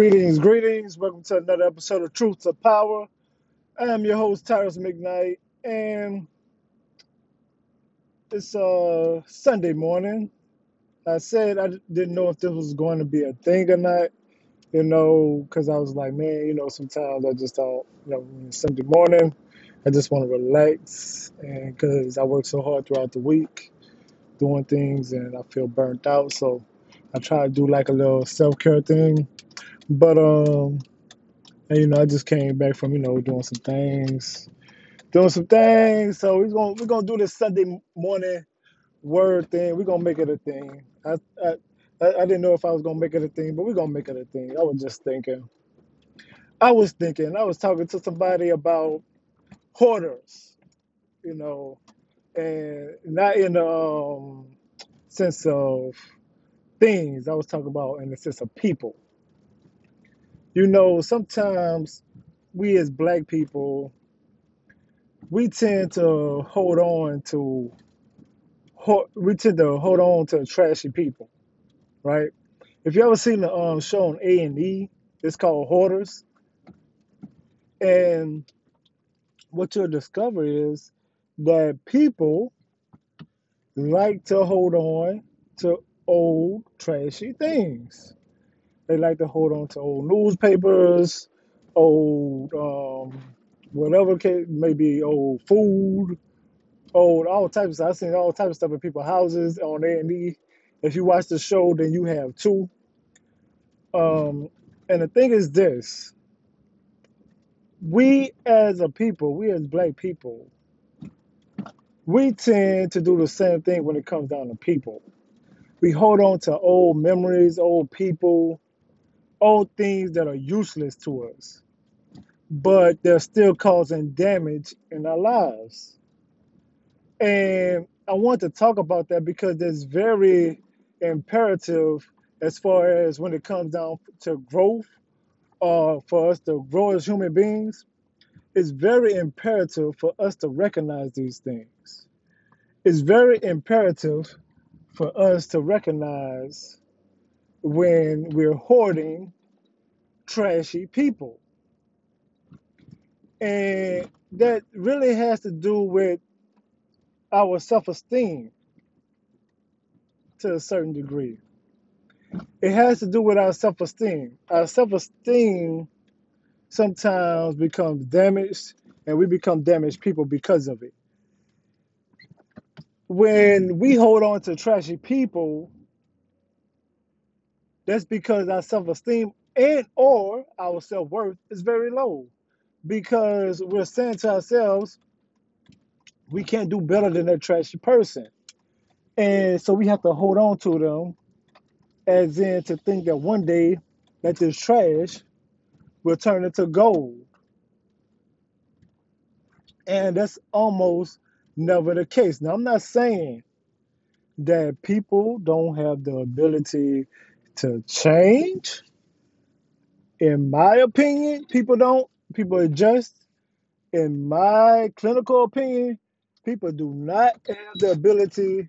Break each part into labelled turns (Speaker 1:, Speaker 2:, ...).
Speaker 1: Greetings, greetings. Welcome to another episode of Truth to Power. I am your host, Tyrus McKnight, and it's uh Sunday morning. I said I didn't know if this was going to be a thing or not, you know, because I was like, man, you know, sometimes I just thought, you know, Sunday morning, I just want to relax, and because I work so hard throughout the week doing things, and I feel burnt out, so I try to do like a little self care thing. But um, and, you know, I just came back from you know doing some things doing some things. So we're gonna we're gonna do this Sunday morning word thing. We're gonna make it a thing. I I I I didn't know if I was gonna make it a thing, but we're gonna make it a thing. I was just thinking. I was thinking. I was talking to somebody about hoarders, you know, and not in the um, sense of things. I was talking about in the sense of people. You know, sometimes we as black people we tend to hold on to we tend to hold on to trashy people, right? If you ever seen the um, show on A and E, it's called Hoarders, and what you'll discover is that people like to hold on to old trashy things. They like to hold on to old newspapers, old um, whatever maybe old food, old all types of. I've seen all types of stuff in people's houses on A and E. If you watch the show, then you have two. Um, and the thing is this we as a people, we as black people, we tend to do the same thing when it comes down to people. We hold on to old memories, old people, old things that are useless to us, but they're still causing damage in our lives. And I want to talk about that because it's very imperative as far as when it comes down to growth, uh, for us to grow as human beings it's very imperative for us to recognize these things. It's very imperative for us to recognize when we're hoarding trashy people. And that really has to do with our self esteem to a certain degree. It has to do with our self esteem. Our self esteem sometimes becomes damaged, and we become damaged people because of it. When we hold on to trashy people, That's because our self-esteem and or our self-worth is very low because we're saying to ourselves we can't do better than that trashy person. And so we have to hold on to them as in to think that one day that this trash will turn into gold. And that's almost never the case. Now I'm not saying that people don't have the ability to change. In my opinion, people don't. People adjust in my clinical opinion, people do not have the ability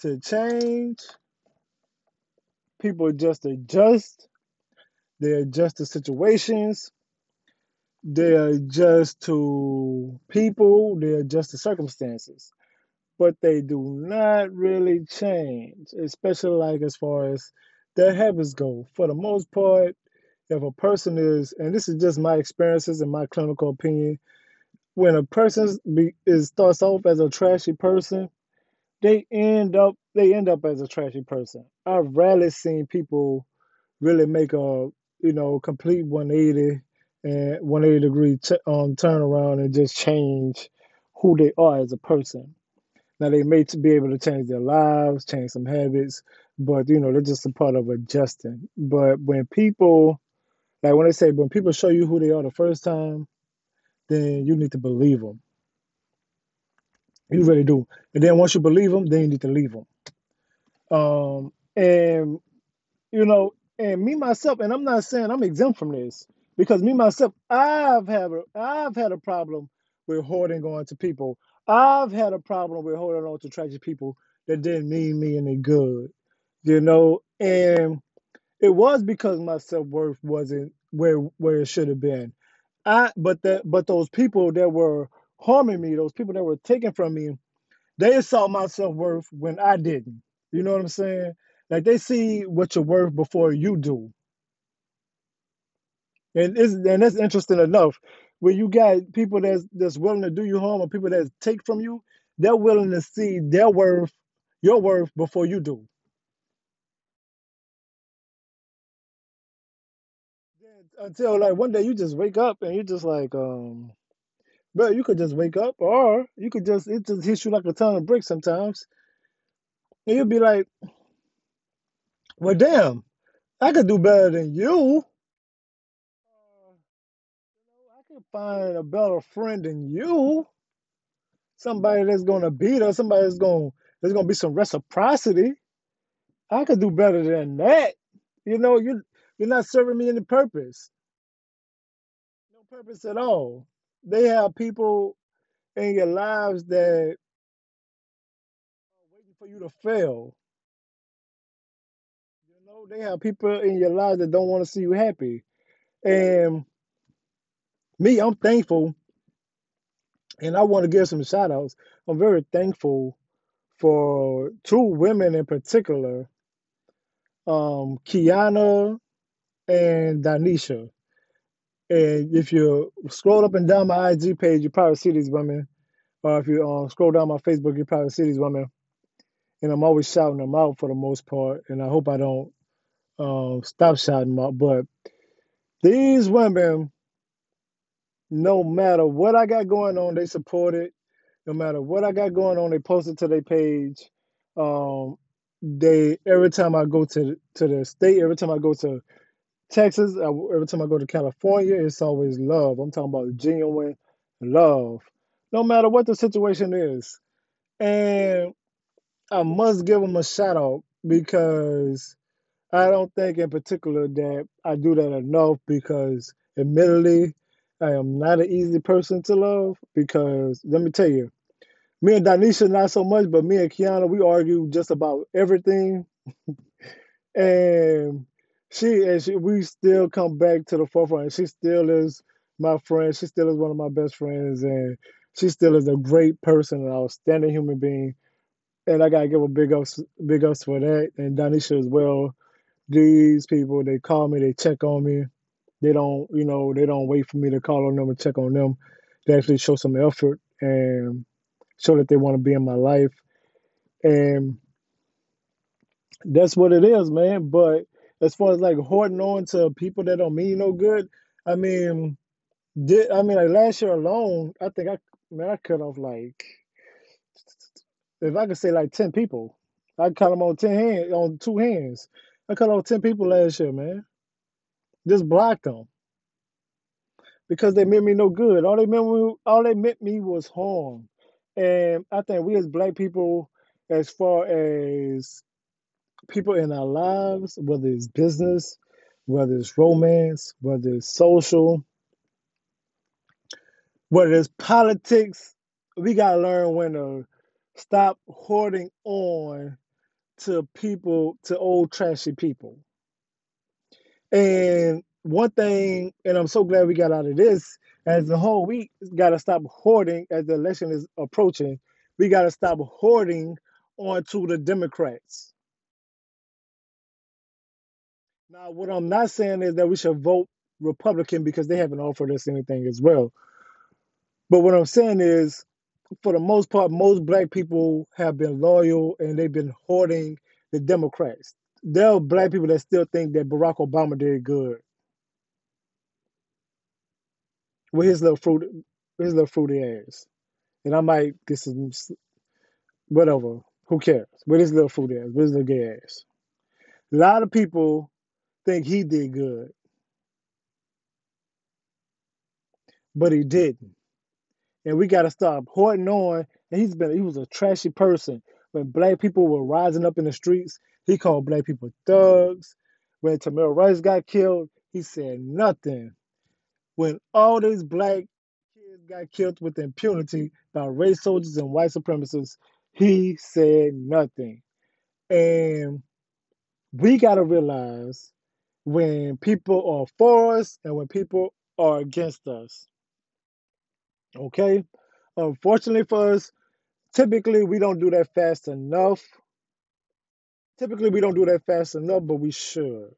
Speaker 1: to change. People just adjust. They adjust to situations. They adjust to people. They adjust to circumstances. But they do not really change, especially like as far as their habits go. For the most part, if a person is, and this is just my experiences and my clinical opinion, when a person be, is starts off as a trashy person, they end up they end up as a trashy person. I've rarely seen people really make a you know complete 180 and 180 degree t- um, turn around and just change who they are as a person. Now they may be able to change their lives, change some habits, but you know they're just a part of adjusting. But when people like when they say when people show you who they are the first time, then you need to believe them You really do. And then once you believe them, then you need to leave them. Um, and you know, and me myself, and I'm not saying I'm exempt from this because me myself, I've had a, I've had a problem with hoarding on to people. I've had a problem with holding on to tragic people that didn't mean me any good. You know, and It was because my self worth wasn't where where it should have been. I but that but those people that were harming me, those people that were taking from me, they saw my self worth when I didn't. You know what I'm saying? Like they see what you're worth before you do, and it's and that's interesting enough. When you got people that's that's willing to do you harm, or people that take from you, they're willing to see their worth, your worth before you do. Until like one day you just wake up and you're just like, um, bro, you could just wake up, or you could just it just hits you like a ton of bricks sometimes, and you'll be like, well, damn, I could do better than you. Uh, I could find a better friend than you. Somebody that's gonna beat us. Somebody that's gonna there's gonna be some reciprocity. I could do better than that. You know, you you're not serving me any purpose. No purpose at all. They have people in your lives that are waiting for you to fail. You know, they have people in your lives that don't want to see you happy. And me, I'm thankful and I want to give some shout outs. I'm very thankful for two women in particular, um, Kiana and Danisha. And if you scroll up and down my IG page, you probably see these women. Or if you um, scroll down my Facebook, you probably see these women. And I'm always shouting them out for the most part. And I hope I don't um, stop shouting them out. But these women, no matter what I got going on, they support it. No matter what I got going on, they post it to their page. Um, they every time I go to to the state, every time I go to Texas, every time I go to California, it's always love. I'm talking about genuine love, no matter what the situation is. And I must give them a shout out because I don't think, in particular, that I do that enough. Because, admittedly, I am not an easy person to love. Because let me tell you, me and Danisha not so much, but me and Kiana, we argue just about everything and she and she we still come back to the forefront. She still is my friend. She still is one of my best friends, and she still is a great person, an outstanding human being. And I gotta give a big ups, big ups for that, and Danisha as well. These people, they call me, they check on me. They don't, you know, they don't wait for me to call on them and check on them. They actually show some effort and show that they want to be in my life. And that's what it is, man. But as far as like hoarding on to people that don't mean no good, I mean, did I mean like last year alone, I think I man I cut off like if I could say like ten people, I cut them on ten hands on two hands. I cut off ten people last year, man. Just blocked them because they meant me no good. All they meant me, all they meant me was harm. And I think we as black people, as far as people in our lives, whether it's business, whether it's romance, whether it's social, whether it's politics, we gotta learn when to stop hoarding on to people, to old trashy people. And one thing, and I'm so glad we got out of this, as a whole, we gotta stop hoarding as the election is approaching. We gotta stop hoarding onto the Democrats. Now, what I'm not saying is that we should vote Republican because they haven't offered us anything as well. But what I'm saying is, for the most part, most black people have been loyal and they've been hoarding the Democrats. There are black people that still think that Barack Obama did good with his little fruit, his little fruity ass. And I might get some, whatever. Who cares? With his little fruity ass, with his little gay ass. A lot of people think he did good, but he didn't. And we got to stop hoarding on. And he's been, he was a trashy person. When black people were rising up in the streets, he called black people thugs. When Tamir Rice got killed, he said nothing. When all these black kids got killed with impunity by race soldiers and white supremacists, he said nothing. And we got to realize when people are for us and when people are against us. Okay? Unfortunately for us, typically we don't do that fast enough. Typically we don't do that fast enough, but we should.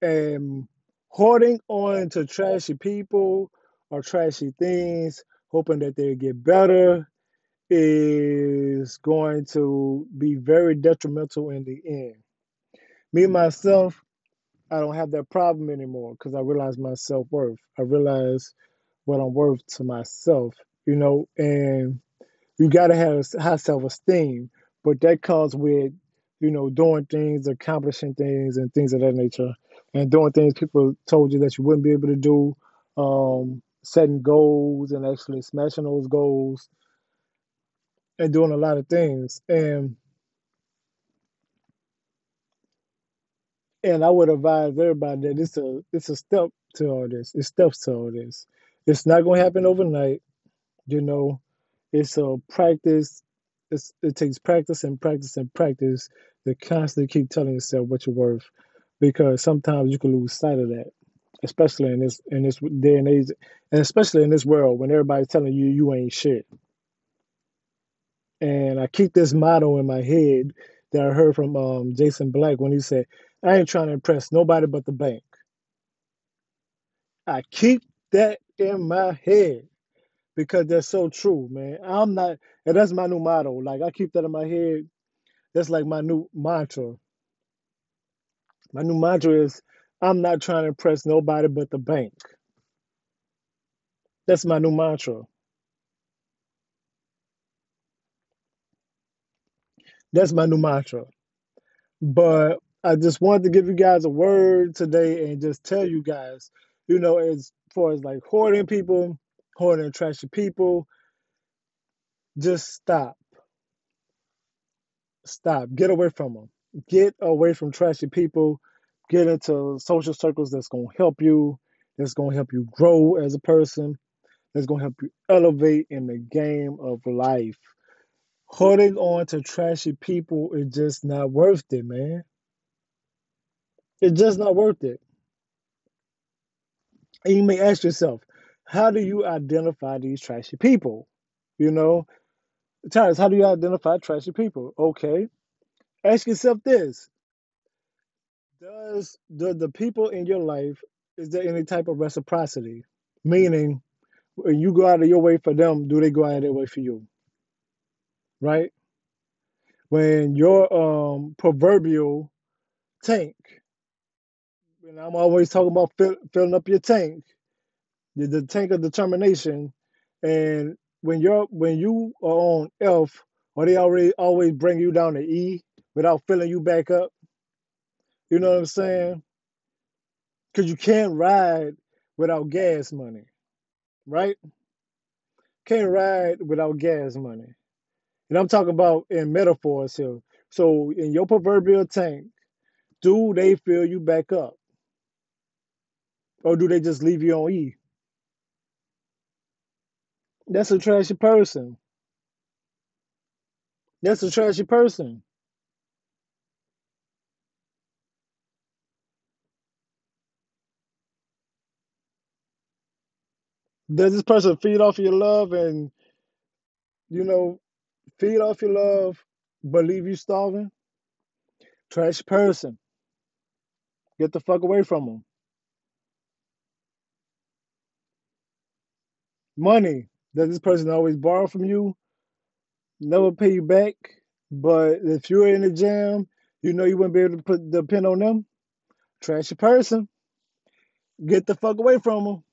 Speaker 1: And hoarding on to trashy people or trashy things, hoping that they get better, is going to be very detrimental in the end. Me myself, I don't have that problem anymore because I realize my self worth. I realize what I'm worth to myself, you know, and you got to have high self esteem, but that comes with, you know, doing things, accomplishing things, and things of that nature, and doing things people told you that you wouldn't be able to do, um, setting goals and actually smashing those goals, and doing a lot of things. And and I would advise everybody that it's a it's a step to all this. It's steps to all this. It's not to happen overnight. You know, it's a practice. It's, it takes practice and practice and practice to constantly keep telling yourself what you're worth, because sometimes you can lose sight of that, especially in this in this day and age, and especially in this world when everybody's telling you you ain't shit. And I keep this motto in my head that I heard from um, Jason Black when he said, "I ain't trying to impress nobody but the bank." I keep that in my head because that's so true, man. I'm not, and that's my new motto. Like I keep that in my head. That's like my new mantra. My new mantra is, I'm not trying to impress nobody but the bank. That's my new mantra. That's my new mantra. But I just wanted to give you guys a word mm-hmm. today and just tell you guys, you know, as far as like hoarding people, hoarding trashy people, just stop. Stop. Get away from them. Get away from trashy people. Get into social circles that's going to help you, that's going to help you grow as a person, that's going to help you elevate in the game of life. Holding on to trashy people is just not worth it, man. It's just not worth it. And you may ask yourself, how do you identify these trashy people? You know, Charles, how do you identify trashy people? Okay. Ask yourself this. Does the, the people in your life, is there any type of reciprocity? Meaning, when you go out of your way for them, do they go out of their way for you? Right? When your um proverbial tank, and I'm always talking about fill, filling up your tank, the, the tank of determination, and when you're when you are on F, or they already always bring you down to E without filling you back up. You know what I'm saying? Because you can't ride without gas money, right? Can't ride without gas money. And I'm talking about in metaphors here. So in your proverbial tank, do they fill you back up? Or do they just leave you on E? That's a trashy person. That's a trashy person. Does this person feed off your love and, you know, feed off your love, but leave you starving? Trash person. Get the fuck away from them. Money. Does this person always borrow from you? Never pay you back? But if you're in a jam, you know you wouldn't be able to put depend on them. Trashy person. Get the fuck away from them.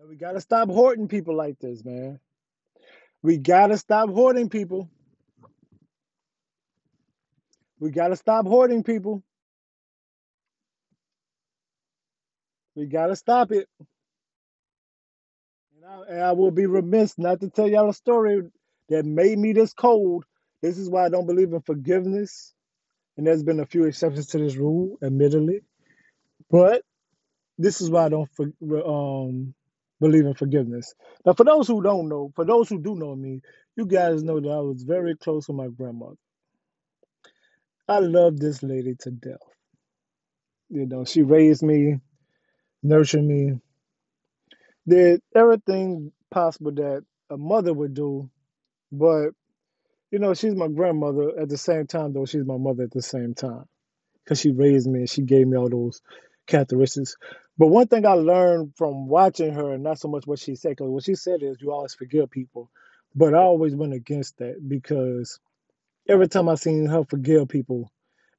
Speaker 1: And we gotta stop hoarding people like this, man. We gotta stop hoarding people. We gotta stop hoarding people. We gotta stop it. And I, and I will be remiss not to tell y'all a story that made me this cold. This is why I don't believe in forgiveness. And there's been a few exceptions to this rule, admittedly. But this is why I don't um, believe in forgiveness. Now, for those who don't know, for those who do know me, you guys know that I was very close with my grandmother. I love this lady to death. You know, she raised me, nurtured me, did everything possible that a mother would do. But, you know, she's my grandmother at the same time, though she's my mother at the same time. Because she raised me and she gave me all those characteristics. But one thing I learned from watching her, and not so much what she said, because what she said is you always forgive people. But I always went against that because every time I seen her forgive people,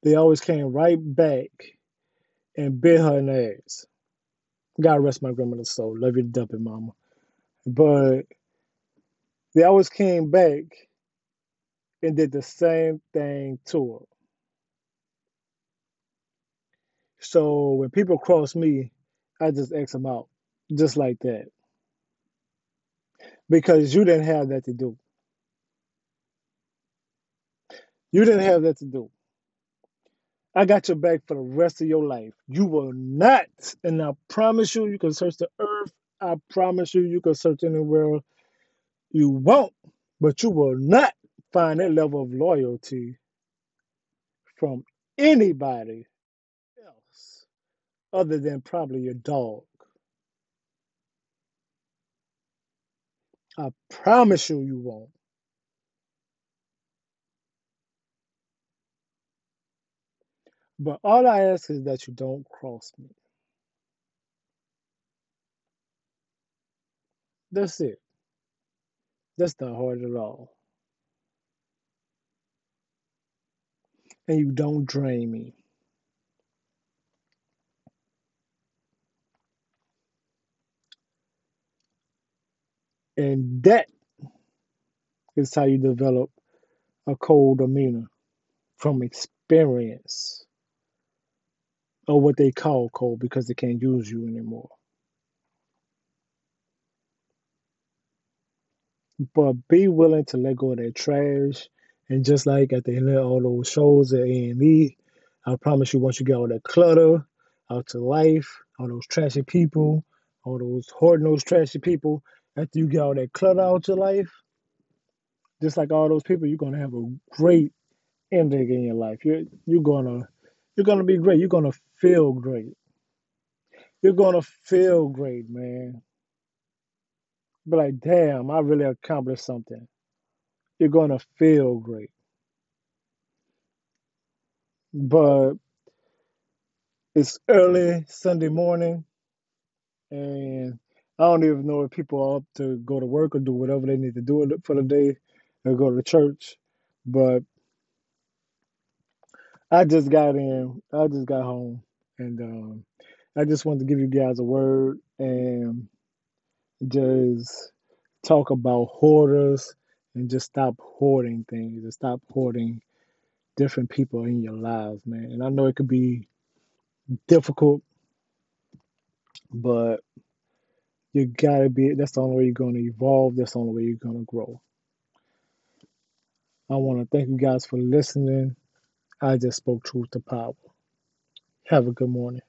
Speaker 1: they always came right back and bit her in the ass. God rest my grandmother's soul. Love you to mama. But they always came back and did the same thing to her. So when people cross me, I just X them out, just like that. Because you didn't have that to do. You didn't have that to do. I got your back for the rest of your life. You will not, and I promise you, you can search the earth. I promise you, you can search anywhere you won't, but you will not find that level of loyalty from anybody else other than probably your dog. I promise you, you won't. But all I ask is that you don't cross me. That's it. That's not hard at all. And you don't drain me. And that is how you develop a cold demeanor from experience or what they call cold because they can't use you anymore. But be willing to let go of that trash. And just like at the end of all those shows at A&E, I promise you, once you get all that clutter out your life, all those trashy people, all those hoarding those trashy people, after you get all that clutter out your life, just like all those people, you're gonna have a great ending in your life. You're you're gonna you're gonna be great. You're gonna feel great. You're gonna feel great, man. Be like, damn, I really accomplished something. You're gonna feel great. But it's early Sunday morning, and I don't even know if people are up to go to work or do whatever they need to do for the day or go to church. But I just got in, I just got home, and um, I just wanted to give you guys a word and just talk about hoarders and just stop hoarding things and stop hoarding different people in your lives, man. And I know it could be difficult, but you gotta be that's the only way you're gonna evolve, that's the only way you're gonna grow. I wanna thank you guys for listening. I just spoke truth to power. Have a good morning.